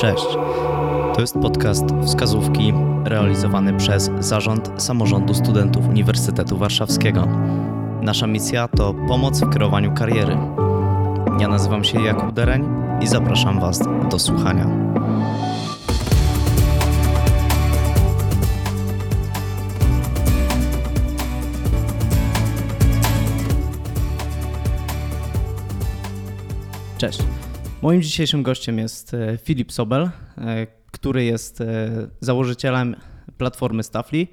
Cześć. To jest podcast wskazówki realizowany przez Zarząd Samorządu Studentów Uniwersytetu Warszawskiego. Nasza misja to pomoc w kreowaniu kariery. Ja nazywam się Jakub Dereń i zapraszam Was do słuchania. Moim dzisiejszym gościem jest e, Filip Sobel, e, który jest e, założycielem platformy Staffly.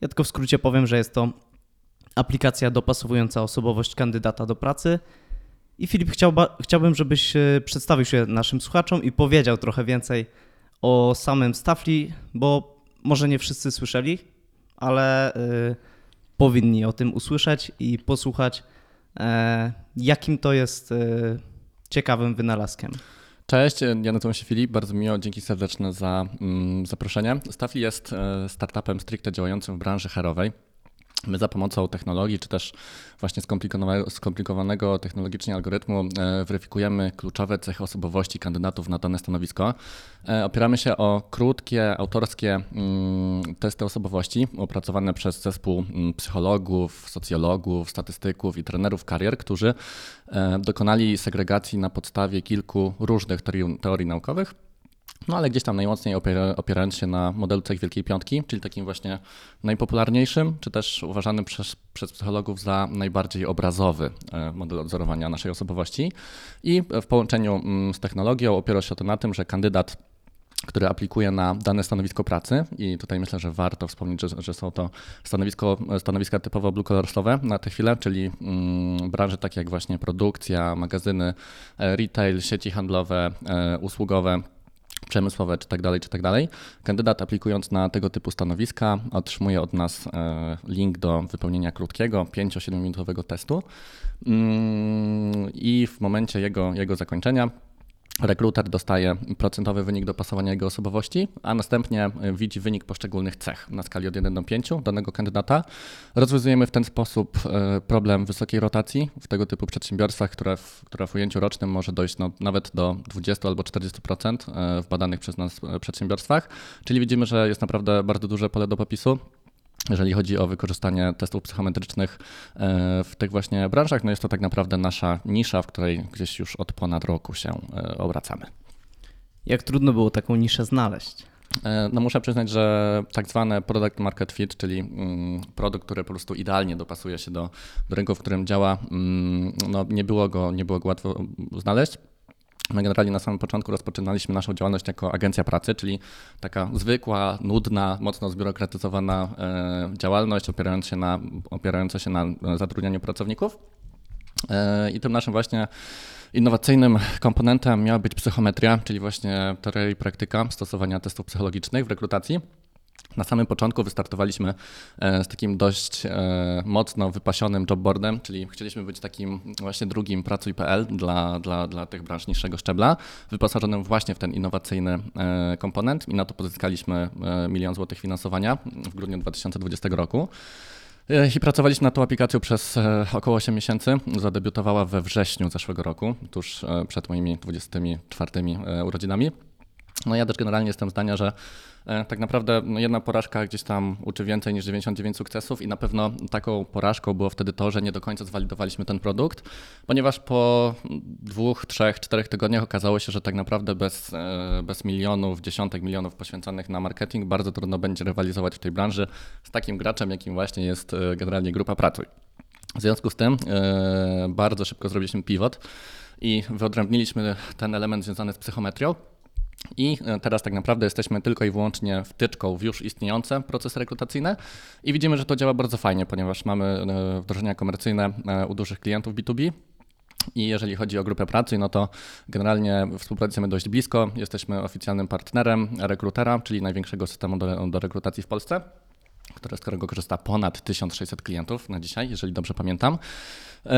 Ja tylko w skrócie powiem, że jest to aplikacja dopasowująca osobowość kandydata do pracy. I Filip, chciałba, chciałbym, żebyś przedstawił się naszym słuchaczom i powiedział trochę więcej o samym Staffly, bo może nie wszyscy słyszeli, ale y, powinni o tym usłyszeć i posłuchać, y, jakim to jest. Y, ciekawym wynalazkiem. Cześć, ja nazywam się Filip, bardzo miło, dzięki serdeczne za mm, zaproszenie. Staffly jest e, startupem stricte działającym w branży herowej. My za pomocą technologii, czy też właśnie skomplikowanego, skomplikowanego technologicznie algorytmu e, weryfikujemy kluczowe cechy osobowości kandydatów na dane stanowisko. E, opieramy się o krótkie, autorskie mm, testy osobowości opracowane przez zespół mm, psychologów, socjologów, statystyków i trenerów karier, którzy e, dokonali segregacji na podstawie kilku różnych teorii, teorii naukowych no ale gdzieś tam najmocniej opiera, opierając się na modelu cech Wielkiej Piątki, czyli takim właśnie najpopularniejszym, czy też uważanym przez, przez psychologów za najbardziej obrazowy e, model odzorowania naszej osobowości. I w połączeniu mm, z technologią opiera się to na tym, że kandydat który aplikuje na dane stanowisko pracy i tutaj myślę, że warto wspomnieć, że, że są to stanowisko, stanowiska typowo blue collarsowe na tę chwilę, czyli mm, branże takie jak właśnie produkcja, magazyny, e, retail, sieci handlowe, e, usługowe, przemysłowe czy tak dalej, czy tak dalej. Kandydat aplikując na tego typu stanowiska otrzymuje od nas e, link do wypełnienia krótkiego, 5-7 minutowego testu mm, i w momencie jego, jego zakończenia Rekruter dostaje procentowy wynik dopasowania jego osobowości, a następnie widzi wynik poszczególnych cech na skali od 1 do 5 danego kandydata. Rozwiązujemy w ten sposób e, problem wysokiej rotacji w tego typu przedsiębiorstwach, które w, która w ujęciu rocznym może dojść no, nawet do 20 albo 40% e, w badanych przez nas przedsiębiorstwach. Czyli widzimy, że jest naprawdę bardzo duże pole do popisu jeżeli chodzi o wykorzystanie testów psychometrycznych e, w tych właśnie branżach, no jest to tak naprawdę nasza nisza, w której gdzieś już od ponad roku się e, obracamy. Jak trudno było taką niszę znaleźć? E, no muszę przyznać, że tak zwane product market fit, czyli mm, produkt, który po prostu idealnie dopasuje się do, do rynku, w którym działa, mm, no nie było go, nie było go łatwo znaleźć. My generalnie na samym początku rozpoczynaliśmy naszą działalność jako agencja pracy, czyli taka zwykła, nudna, mocno zbiurokratyzowana e, działalność opierająca się na, opierająca się na zatrudnianiu pracowników. E, I tym naszym właśnie innowacyjnym komponentem miała być psychometria, czyli właśnie teoria i praktyka stosowania testów psychologicznych w rekrutacji. Na samym początku wystartowaliśmy e, z takim dość e, mocno wypasionym jobboardem, czyli chcieliśmy być takim właśnie drugim Pracuj.pl dla, dla, dla tych branż niższego szczebla, wyposażonym właśnie w ten innowacyjny e, komponent i na to pozyskaliśmy milion złotych finansowania w grudniu 2020 roku. I pracowaliśmy nad tą aplikacją przez około 8 miesięcy. Zadebiutowała we wrześniu zeszłego roku, tuż przed moimi 24 urodzinami. No ja też generalnie jestem zdania, że E, tak naprawdę no, jedna porażka gdzieś tam uczy więcej niż 99 sukcesów i na pewno taką porażką było wtedy to, że nie do końca zwalidowaliśmy ten produkt, ponieważ po dwóch, trzech, czterech tygodniach okazało się, że tak naprawdę bez, e, bez milionów, dziesiątek milionów poświęconych na marketing bardzo trudno będzie rywalizować w tej branży z takim graczem, jakim właśnie jest e, generalnie grupa Pracuj. W związku z tym bardzo szybko zrobiliśmy pivot i wyodrębniliśmy ten element związany z psychometrią i e, teraz tak naprawdę jesteśmy tylko i wyłącznie wtyczką w już istniejące procesy rekrutacyjne i widzimy, że to działa bardzo fajnie, ponieważ mamy e, wdrożenia komercyjne e, u dużych klientów B2B. I jeżeli chodzi o grupę pracy, no to generalnie współpracujemy dość blisko. Jesteśmy oficjalnym partnerem rekrutera, czyli największego systemu do, do rekrutacji w Polsce, które, z którego korzysta ponad 1600 klientów na dzisiaj, jeżeli dobrze pamiętam. Yy,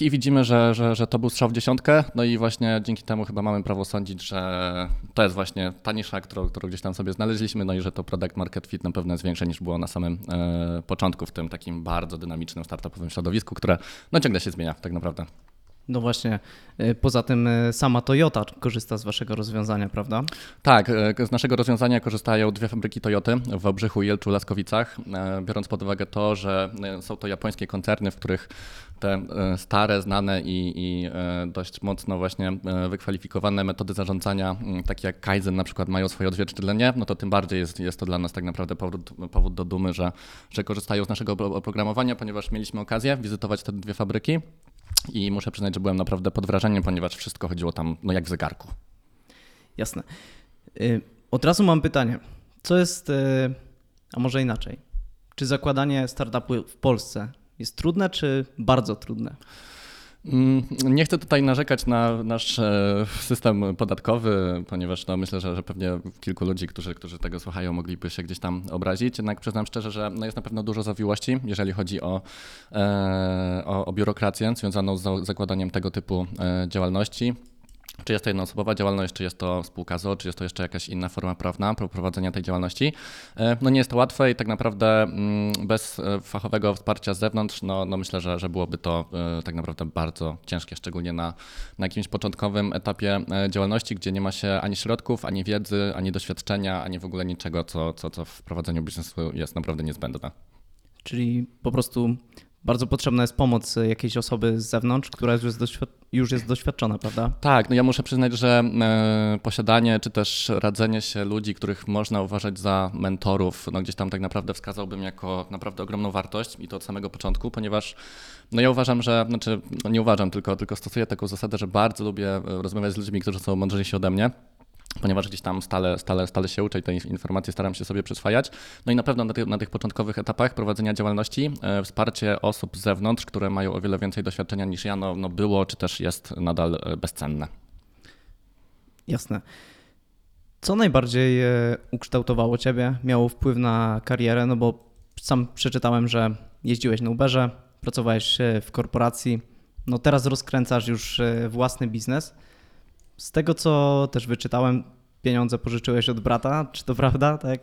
I widzimy, że, że, że to był strzał w dziesiątkę, no i właśnie dzięki temu chyba mamy prawo sądzić, że to jest właśnie ta nisza, którą, którą gdzieś tam sobie znaleźliśmy, no i że to product market fit na pewno jest większe niż było na samym e, początku w tym takim bardzo dynamicznym startupowym środowisku, które no ciągle się zmienia tak naprawdę. No właśnie, y, poza tym y, sama Toyota korzysta z waszego rozwiązania, prawda? Tak, e, z naszego rozwiązania korzystają dwie fabryki Toyoty w Wałbrzychu, Jelczu, Laskowicach, e, biorąc pod uwagę to, że e, są to japońskie koncerny, w których te e, stare, znane i, i e, dość mocno właśnie e, wykwalifikowane metody zarządzania, takie jak Kaizen na przykład mają swoje odzwierciedlenie, no to tym bardziej jest, jest to dla nas tak naprawdę powód, powód do dumy, że, że korzystają z naszego opro- oprogramowania, ponieważ mieliśmy okazję wizytować te dwie fabryki i muszę przyznać, że byłem naprawdę pod wrażeniem, ponieważ wszystko chodziło tam no jak w zegarku. Jasne. Y, Od razu mam pytanie. Co jest, y, a może inaczej, czy zakładanie startupu w Polsce jest trudne, czy bardzo trudne? Mm, Nie chcę tutaj narzekać na nasz e, system podatkowy, ponieważ no, myślę, że, że pewnie kilku ludzi, którzy, którzy tego słuchają, mogliby się gdzieś tam obrazić. Jednak przyznam szczerze, że no, jest na pewno dużo zawiłości, jeżeli chodzi o, e, o, o biurokrację związaną z za- zakładaniem tego typu e, działalności. Czy jest to jednoosobowa działalność, czy jest to spółka ZO, czy jest to jeszcze jakaś inna forma prawna prowadzenia tej działalności. E, No nie jest to łatwe i tak naprawdę mm, bez e, fachowego wsparcia z zewnątrz, no, no myślę, że, że byłoby to e, tak naprawdę bardzo ciężkie, szczególnie na, na jakimś początkowym etapie działalności, gdzie nie ma się ani środków, ani wiedzy, ani doświadczenia, ani w ogóle niczego, co, co, co w prowadzeniu biznesu jest naprawdę niezbędne. Czyli po prostu bardzo potrzebna jest pomoc y, jakiejś osoby z zewnątrz, która już jest, już jest doświadczona, prawda? Tak, no ja muszę przyznać, że e, posiadanie czy też radzenie się ludzi, których można uważać za mentorów, no gdzieś tam tak naprawdę wskazałbym jako naprawdę ogromną wartość i to od samego początku, ponieważ no ja uważam, że, znaczy no nie uważam, tylko, tylko stosuję taką zasadę, że bardzo lubię e, rozmawiać z ludźmi, którzy są mądrzejsi ode mnie. Ponieważ gdzieś tam stale, stale, stale się uczę i te informacje staram się sobie przyswajać. No i na pewno na, tych- na tych początkowych etapach prowadzenia działalności e, wsparcie osób z zewnątrz, które mają o wiele więcej doświadczenia niż ja, no, no było czy też jest nadal e, bezcenne. Jasne. Co najbardziej e, ukształtowało ciebie, miało wpływ na karierę? No bo sam przeczytałem, że jeździłeś na Uberze, pracowałeś e, w korporacji, no teraz rozkręcasz już własny biznes. Z tego, co też wyczytałem, pieniądze pożyczyłeś od brata, czy to prawda? Tak?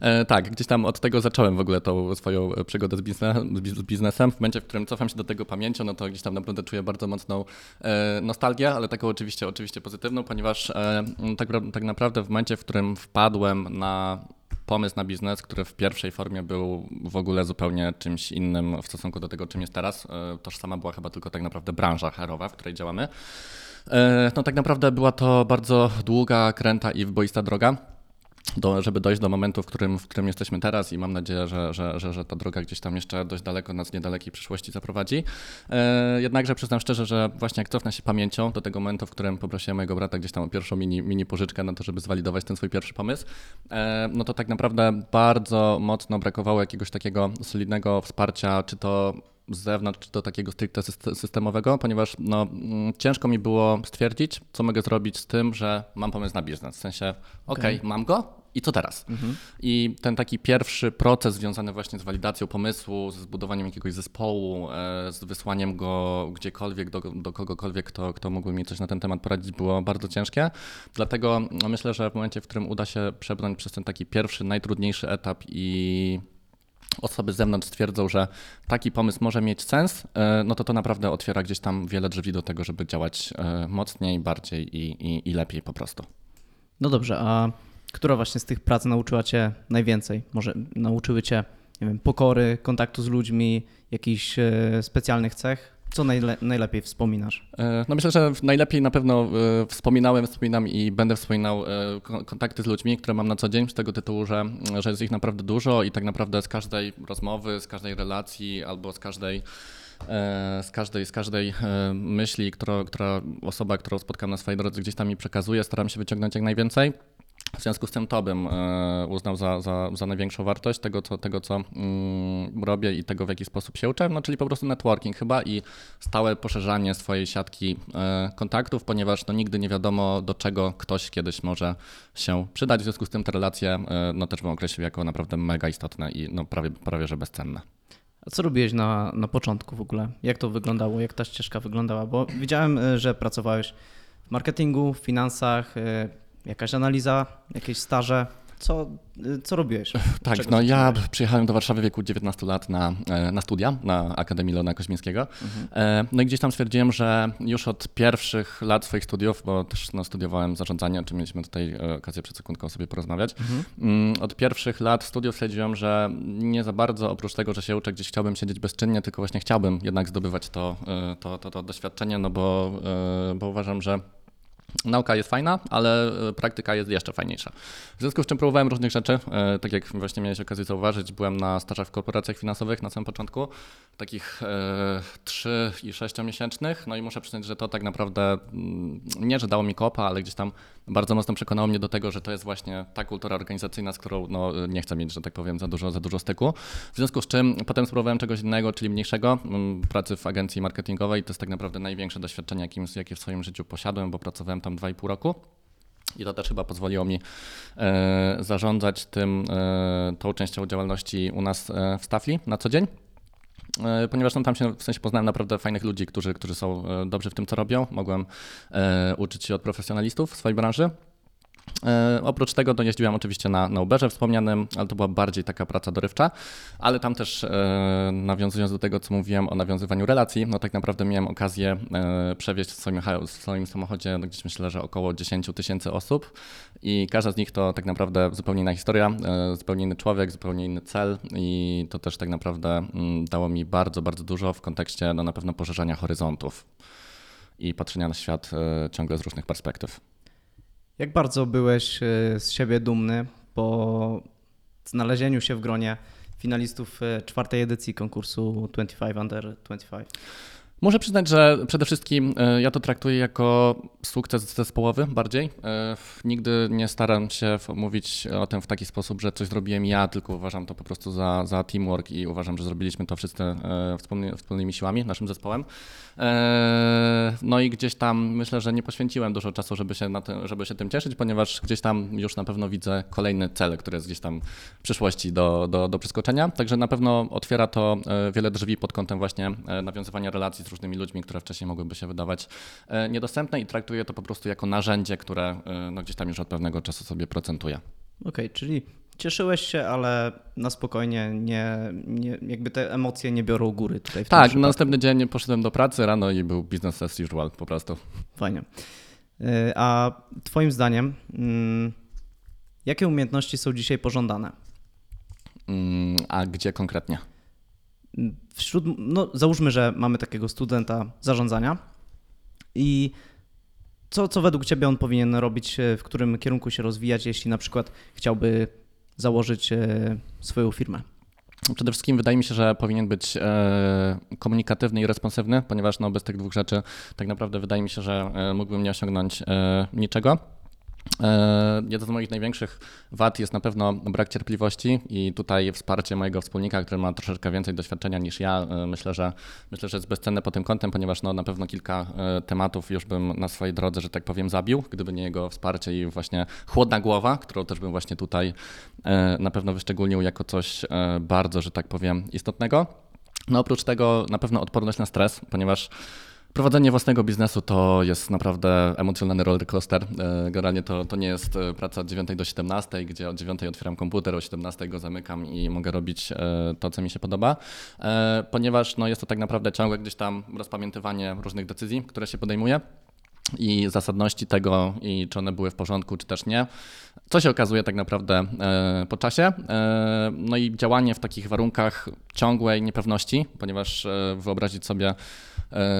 E, tak, gdzieś tam od tego zacząłem w ogóle tą swoją przygodę z, bizne, z biz- z biznesem. W momencie, w którym cofam się do tego pamięcią, no to gdzieś tam naprawdę czuję bardzo mocną e, nostalgię, ale taką oczywiście, oczywiście pozytywną, ponieważ e, tak, tak naprawdę w momencie, w którym wpadłem na pomysł na biznes, który w pierwszej formie był w ogóle zupełnie czymś innym w stosunku do tego, czym jest teraz. E, Tożsama była chyba tylko tak naprawdę branża HR-owa, w której działamy. E, No tak naprawdę była to bardzo długa, kręta i wyboista droga do, żeby dojść do momentu, w którym, w którym jesteśmy teraz i mam nadzieję, że, że, że, że ta droga gdzieś tam jeszcze dość daleko nas niedalekiej przyszłości zaprowadzi. E, jednakże przyznam szczerze, że właśnie jak cofnę się pamięcią do tego momentu, w którym poprosiłem mojego brata gdzieś tam o pierwszą mini, mini pożyczkę na to, żeby zwalidować ten swój pierwszy pomysł, e, no to tak naprawdę bardzo mocno brakowało jakiegoś takiego solidnego wsparcia, czy to z zewnątrz, czy to takiego stricte syst- systemowego, ponieważ no, mm, ciężko mi było stwierdzić, co mogę zrobić z tym, że mam pomysł na biznes. W sensie, okej, mam go i co teraz? I ten taki pierwszy proces związany właśnie z walidacją pomysłu, z zbudowaniem jakiegoś zespołu, e, z wysłaniem go gdziekolwiek, do, do kogokolwiek, kto, kto mógłby mi coś na ten temat poradzić, było bardzo ciężkie. Dlatego no, myślę, że w momencie, w którym uda się przebrnąć przez ten taki pierwszy, najtrudniejszy etap i osoby z zewnątrz stwierdzą, że taki pomysł może mieć sens, e, no to to naprawdę otwiera gdzieś tam wiele drzwi do tego, żeby działać e, mocniej, bardziej i, i, i lepiej po prostu. No dobrze, a która właśnie z tych prac nauczyła cię najwięcej? Może nauczyły cię, nie wiem, pokory, kontaktu z ludźmi, jakichś e, specjalnych cech? Co najle- najlepiej wspominasz? E, No myślę, że najlepiej na pewno e, wspominałem, wspominam i będę wspominał e, ko- kontakty z ludźmi, które mam na co dzień z tego tytułu, że, że jest ich naprawdę dużo i tak naprawdę z każdej rozmowy, z każdej relacji albo z każdej z każdej, z każdej myśli, która, która osoba, którą spotkam na swojej drodze gdzieś tam mi przekazuje, staram się wyciągnąć jak najwięcej. W związku z tym to bym e, uznał za, za, za największą wartość tego, co, tego, co mm, robię i tego, w jaki sposób się uczę, no, czyli po prostu networking chyba i stałe poszerzanie swojej siatki e, kontaktów, ponieważ no, nigdy nie wiadomo, do czego ktoś kiedyś może się przydać. W związku z tym te relacje e, no, też bym określił jako naprawdę mega istotne i no, prawie, prawie że bezcenne. A co robiłeś na, na początku w ogóle? Jak to wyglądało? Jak ta ścieżka wyglądała? Bo widziałem, że pracowałeś w marketingu, w finansach, jakaś analiza, jakieś staże. Co, co robiłeś? Tak, Czego no ja przyjechałem do Warszawy w wieku 19 lat na, e, na studia na Akademii Leona Koźmińskiego. Mhm. E, No i gdzieś tam stwierdziłem, że już od pierwszych lat swoich studiów, bo też no, studiowałem zarządzanie, o czym mieliśmy tutaj e, okazję przed sekundką sobie porozmawiać. Mhm. Mm, Od pierwszych lat studiów stwierdziłem, że nie za bardzo, oprócz tego, że się uczę, gdzieś chciałbym siedzieć bezczynnie, tylko właśnie chciałbym jednak zdobywać to, to, to, to doświadczenie, no bo, bo uważam, że Nauka jest fajna, ale e, praktyka jest jeszcze fajniejsza. W związku z czym próbowałem różnych rzeczy. E, Tak jak właśnie miałeś okazję zauważyć, byłem na stażach w korporacjach finansowych na samym początku, takich e, 3 i 6 miesięcznych. No i muszę przyznać, że to tak naprawdę mm, nie, że dało mi kopa, ale gdzieś tam bardzo mocno przekonało mnie do tego, że to jest właśnie ta kultura organizacyjna, z którą no, nie chcę mieć, że tak powiem, za dużo, za dużo styku. W związku z czym potem spróbowałem czegoś innego, czyli mniejszego, mm, pracy w agencji marketingowej. To jest tak naprawdę największe doświadczenie, jakie w swoim życiu posiadłem, bo pracowałem tam 2,5 roku. I to też chyba pozwoliło mi e, zarządzać tym, e, tą częścią działalności u nas e, w Stafli na co dzień. E, Ponieważ no, tam się w sensie poznałem naprawdę fajnych ludzi, którzy, którzy są e, dobrzy w tym, co robią. Mogłem e, uczyć się od profesjonalistów w swojej branży. E, oprócz tego to jeździłem oczywiście na, na Uberze wspomnianym, ale to była bardziej taka praca dorywcza, ale tam też e, nawiązując do tego, co mówiłem o nawiązywaniu relacji, no tak naprawdę miałem okazję e, przewieźć w swoim, w swoim samochodzie no gdzieś myślę, że około 10 tysięcy osób i każda z nich to tak naprawdę zupełnie inna historia, zupełnie inny człowiek, zupełnie inny cel i to też tak naprawdę mm, dało mi bardzo, bardzo dużo w kontekście no na pewno poszerzania horyzontów i patrzenia na świat ciągle z różnych perspektyw. Jak bardzo byłeś y, z siebie dumny po znalezieniu się w gronie finalistów y, czwartej edycji konkursu 25 Under 25? Muszę przyznać, że przede wszystkim e, ja to traktuję jako sukces zespołowy bardziej. E, Nigdy nie staram się mówić o tym w taki sposób, że coś zrobiłem ja, tylko uważam to po prostu za, za teamwork i uważam, że zrobiliśmy to wszyscy e, wspólny, wspólnymi siłami, naszym zespołem. No i gdzieś tam myślę, że nie poświęciłem dużo czasu, żeby się, tym, żeby się tym cieszyć, ponieważ gdzieś tam już na pewno widzę kolejny cel, który jest gdzieś tam w przyszłości do, do, do przeskoczenia. Także na pewno otwiera to wiele drzwi pod kątem właśnie nawiązywania relacji z różnymi ludźmi, które wcześniej mogłyby się wydawać e, niedostępne i traktuję to po prostu jako narzędzie, które e, no, gdzieś tam już od pewnego czasu sobie procentuje. Okej, czyli cieszyłeś się, ale na spokojnie, nie, nie, jakby te emocje nie biorą góry tutaj w Tak, następny dzień poszedłem do pracy rano i był business as usual po prostu. Fajnie. Y, A twoim zdaniem, mm, jakie umiejętności są dzisiaj pożądane? Mm, A gdzie konkretnie? Wśród, no załóżmy, że mamy takiego studenta zarządzania i co, co według Ciebie on powinien robić, e, w którym kierunku się rozwijać, jeśli na przykład chciałby założyć e, swoją firmę? Przede wszystkim wydaje mi się, że powinien być e, komunikatywny i responsywny, ponieważ no, bez tych dwóch rzeczy tak naprawdę wydaje mi się, że mógłbym nie osiągnąć niczego. E, Jeden z moich największych wad jest na pewno brak cierpliwości i tutaj wsparcie mojego wspólnika, który ma troszeczkę więcej doświadczenia niż ja, e, myślę, że myślę, że jest bezcenne pod tym kątem, ponieważ no, na pewno kilka e, tematów już bym na swojej drodze, że tak powiem, zabił, gdyby nie jego wsparcie i właśnie chłodna głowa, którą też bym właśnie tutaj na pewno wyszczególnił jako coś bardzo, że tak powiem, istotnego. No oprócz tego na pewno odporność na stres, ponieważ Prowadzenie własnego biznesu to jest naprawdę emocjonalny roller coaster. E, Generalnie to, to nie jest e, praca od 9 do 17, gdzie od 9 otwieram komputer, o 17 go zamykam i mogę robić e, to, co mi się podoba, ponieważ no, jest to tak naprawdę ciągłe gdzieś tam rozpamiętywanie różnych decyzji, które się podejmuje i zasadności tego i czy one były w porządku, czy też nie. Co się okazuje tak naprawdę po czasie. No i działanie w takich warunkach ciągłej niepewności, ponieważ wyobrazić sobie,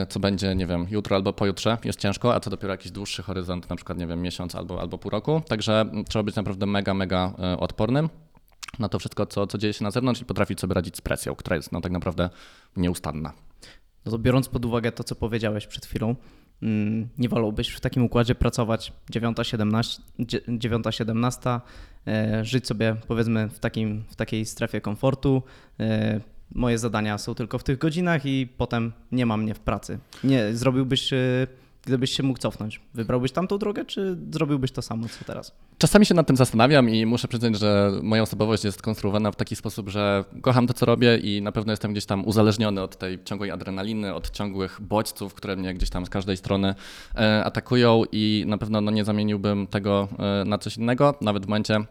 co będzie, nie wiem, jutro albo pojutrze jest ciężko, a co dopiero jakiś dłuższy horyzont, na przykład, nie wiem, miesiąc albo, albo pół roku. Także trzeba być naprawdę mega, mega e, odpornym na to wszystko, co, co dzieje się na zewnątrz i potrafić sobie radzić z presją, która jest no, tak naprawdę nieustanna. No to biorąc pod uwagę to, co powiedziałeś przed chwilą, mm, nie wolałbyś w takim układzie pracować 9-17, 9-17 e, żyć sobie powiedzmy w, takim, w takiej strefie komfortu. Moje zadania są tylko w tych godzinach i potem nie ma mnie w pracy. Nie, zrobiłbyś, e, gdybyś się mógł cofnąć, wybrałbyś tamtą drogę, czy zrobiłbyś to samo, co teraz? Czasami się nad tym zastanawiam i muszę przyznać, że moja osobowość jest konstruowana w taki sposób, że kocham to, co robię i na pewno jestem gdzieś tam uzależniony od tej ciągłej adrenaliny, od ciągłych bodźców, które mnie gdzieś tam z każdej strony e, atakują i na pewno no, nie zamieniłbym tego e, na coś innego, nawet w momencie,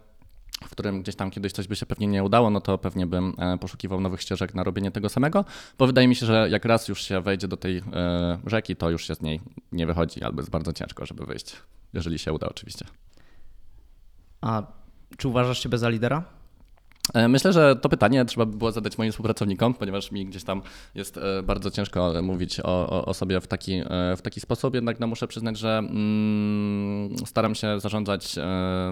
w którym gdzieś tam kiedyś coś by się pewnie nie udało, no to pewnie bym e, poszukiwał nowych ścieżek na robienie tego samego, bo wydaje mi się, że jak raz już się wejdzie do tej e, rzeki, to już się z niej nie wychodzi, albo jest bardzo ciężko, żeby wyjść, jeżeli się uda oczywiście. A czy uważasz siebie za lidera? E, myślę, że to pytanie trzeba by było zadać moim współpracownikom, ponieważ mi gdzieś tam jest e, bardzo ciężko mówić o, o, sobie w taki, e, w taki sposób, jednak no muszę przyznać, że mm, staram się zarządzać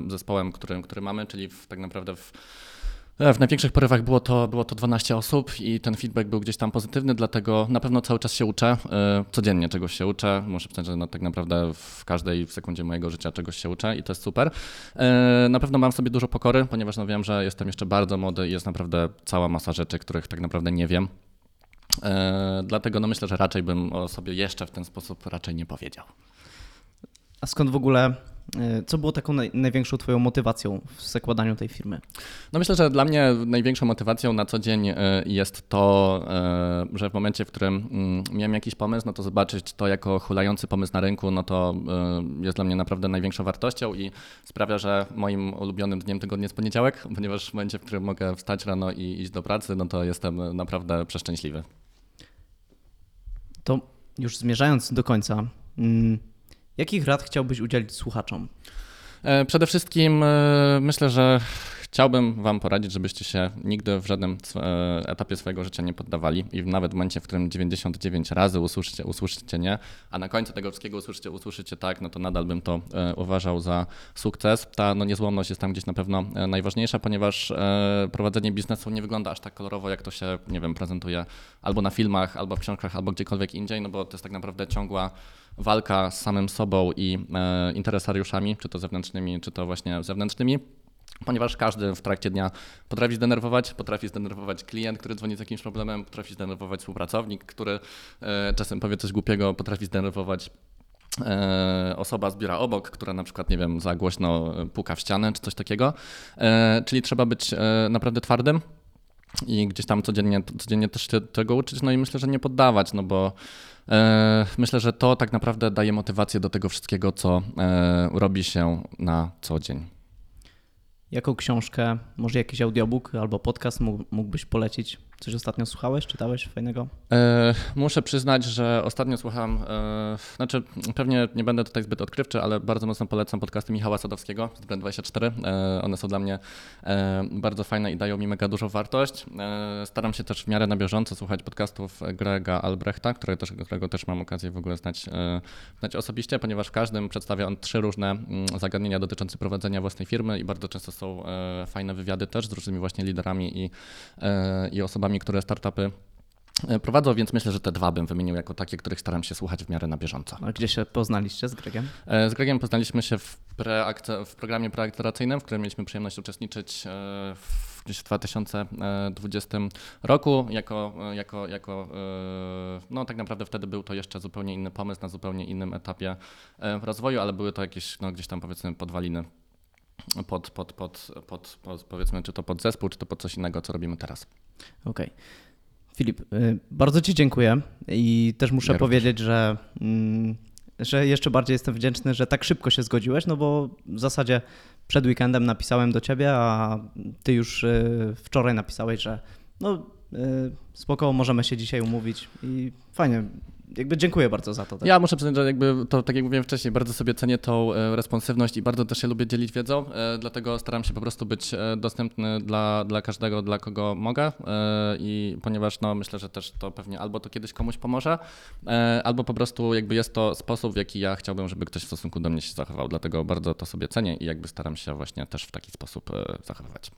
zespołem, który, który mamy, czyli w, tak naprawdę w E, w największych porywach było to, było to 12 osób i ten feedback był gdzieś tam pozytywny, dlatego na pewno cały czas się uczę. E, codziennie czegoś się uczę. Muszę przyznać, że no tak naprawdę w każdej sekundzie mojego życia czegoś się uczę i to jest super. E, na pewno mam sobie dużo pokory, ponieważ no wiem, że jestem jeszcze bardzo młody i jest naprawdę cała masa rzeczy, których tak naprawdę nie wiem. Dlatego no myślę, że raczej bym o sobie jeszcze w ten sposób raczej nie powiedział. A skąd w ogóle E, co było taką naj, największą Twoją motywacją w zakładaniu tej firmy? No myślę, że dla mnie największą motywacją na co dzień e, jest to, e, że w momencie, w którym mm, miałem jakiś pomysł, no to zobaczyć to jako hulający pomysł na rynku, no to jest dla mnie naprawdę największą wartością i sprawia, że moim ulubionym dniem tygodnia jest poniedziałek, ponieważ w momencie, w którym mogę wstać rano i iść do pracy, no to jestem naprawdę przeszczęśliwy. To już zmierzając do końca. Mm, Jakich rad chciałbyś udzielić słuchaczom? E, przede wszystkim e, myślę, że chciałbym Wam poradzić, żebyście się nigdy w żadnym e, etapie swojego życia nie poddawali i nawet w momencie, w którym 99 razy usłyszycie, usłyszycie nie, a na końcu tego wszystkiego usłyszycie, usłyszycie tak, no to nadal bym to uważał za sukces. Ta no, niezłomność jest tam gdzieś na pewno najważniejsza, ponieważ prowadzenie biznesu nie wygląda aż tak kolorowo, jak to się, nie wiem, prezentuje albo na filmach, albo w książkach, albo gdziekolwiek indziej, no bo to jest tak naprawdę ciągła walka z samym sobą i e, interesariuszami, czy to zewnętrznymi, czy to właśnie zewnętrznymi ponieważ każdy w trakcie dnia potrafi zdenerwować, potrafi zdenerwować klient, który dzwoni z jakimś problemem, potrafi zdenerwować współpracownik, który e, czasem powie coś głupiego, potrafi zdenerwować e, osoba z biura obok, która na przykład, nie wiem, za głośno puka w ścianę czy coś takiego. Czyli trzeba być naprawdę twardym i gdzieś tam codziennie, codziennie też się tego uczyć, no i myślę, że nie poddawać, no bo E, myślę, że to tak naprawdę daje motywację do tego wszystkiego, co e, robi się na co dzień. Jaką książkę, może jakiś audiobook albo podcast mógłbyś polecić? Coś ostatnio słuchałeś, czytałeś fajnego? E, muszę przyznać, że ostatnio słucham, e, znaczy pewnie nie będę tutaj zbyt odkrywczy, ale bardzo mocno polecam podcasty Michała Sadowskiego z Brand24. E, one są dla mnie e, bardzo fajne i dają mi mega dużą wartość. E, staram się też w miarę na bieżąco słuchać podcastów Grega Albrechta, którego też, którego też mam okazję w ogóle znać, e, znać osobiście, ponieważ w każdym przedstawia on trzy różne mm, zagadnienia dotyczące prowadzenia własnej firmy i bardzo często są fajne wywiady też z różnymi właśnie liderami i, i osobami, osobami, które startupy e, prowadzą, więc myślę, że te dwa bym wymienił jako takie, których staram się słuchać w miarę na bieżąco. A gdzie się poznaliście z Gregiem? E, z Gregiem poznaliśmy się w, w programie preakceleracyjnym, w którym mieliśmy przyjemność uczestniczyć e, w, gdzieś w 2020 roku. Jako, jako, jako, no tak naprawdę wtedy był to jeszcze zupełnie inny pomysł na zupełnie innym etapie rozwoju, ale były to jakieś no, gdzieś tam powiedzmy podwaliny pod, pod, pod, pod, pod, powiedzmy, czy to pod zespół, czy to pod coś innego, co robimy teraz. Okej. Okay. Filip, y, bardzo Ci dziękuję i też muszę ja powiedzieć, że, mm, że jeszcze bardziej jestem wdzięczny, że tak szybko się zgodziłeś, no bo w zasadzie przed weekendem napisałem do Ciebie, a Ty już y, wczoraj napisałeś, że no y, spoko, możemy się dzisiaj umówić i fajnie, jakby dziękuję bardzo za to. Tak? Ja muszę przyznać, że jakby to, tak jak mówiłem wcześniej, bardzo sobie cenię tą e, responsywność i bardzo też się lubię dzielić wiedzą, e, dlatego staram się po prostu być e, dostępny dla, dla każdego, dla kogo mogę i ponieważ no, myślę, że też to pewnie albo to kiedyś komuś pomoże, albo po prostu jakby jest to sposób, w jaki ja chciałbym, żeby ktoś w stosunku do mnie się zachował, dlatego bardzo to sobie cenię i jakby staram się właśnie też w taki sposób zachowywać.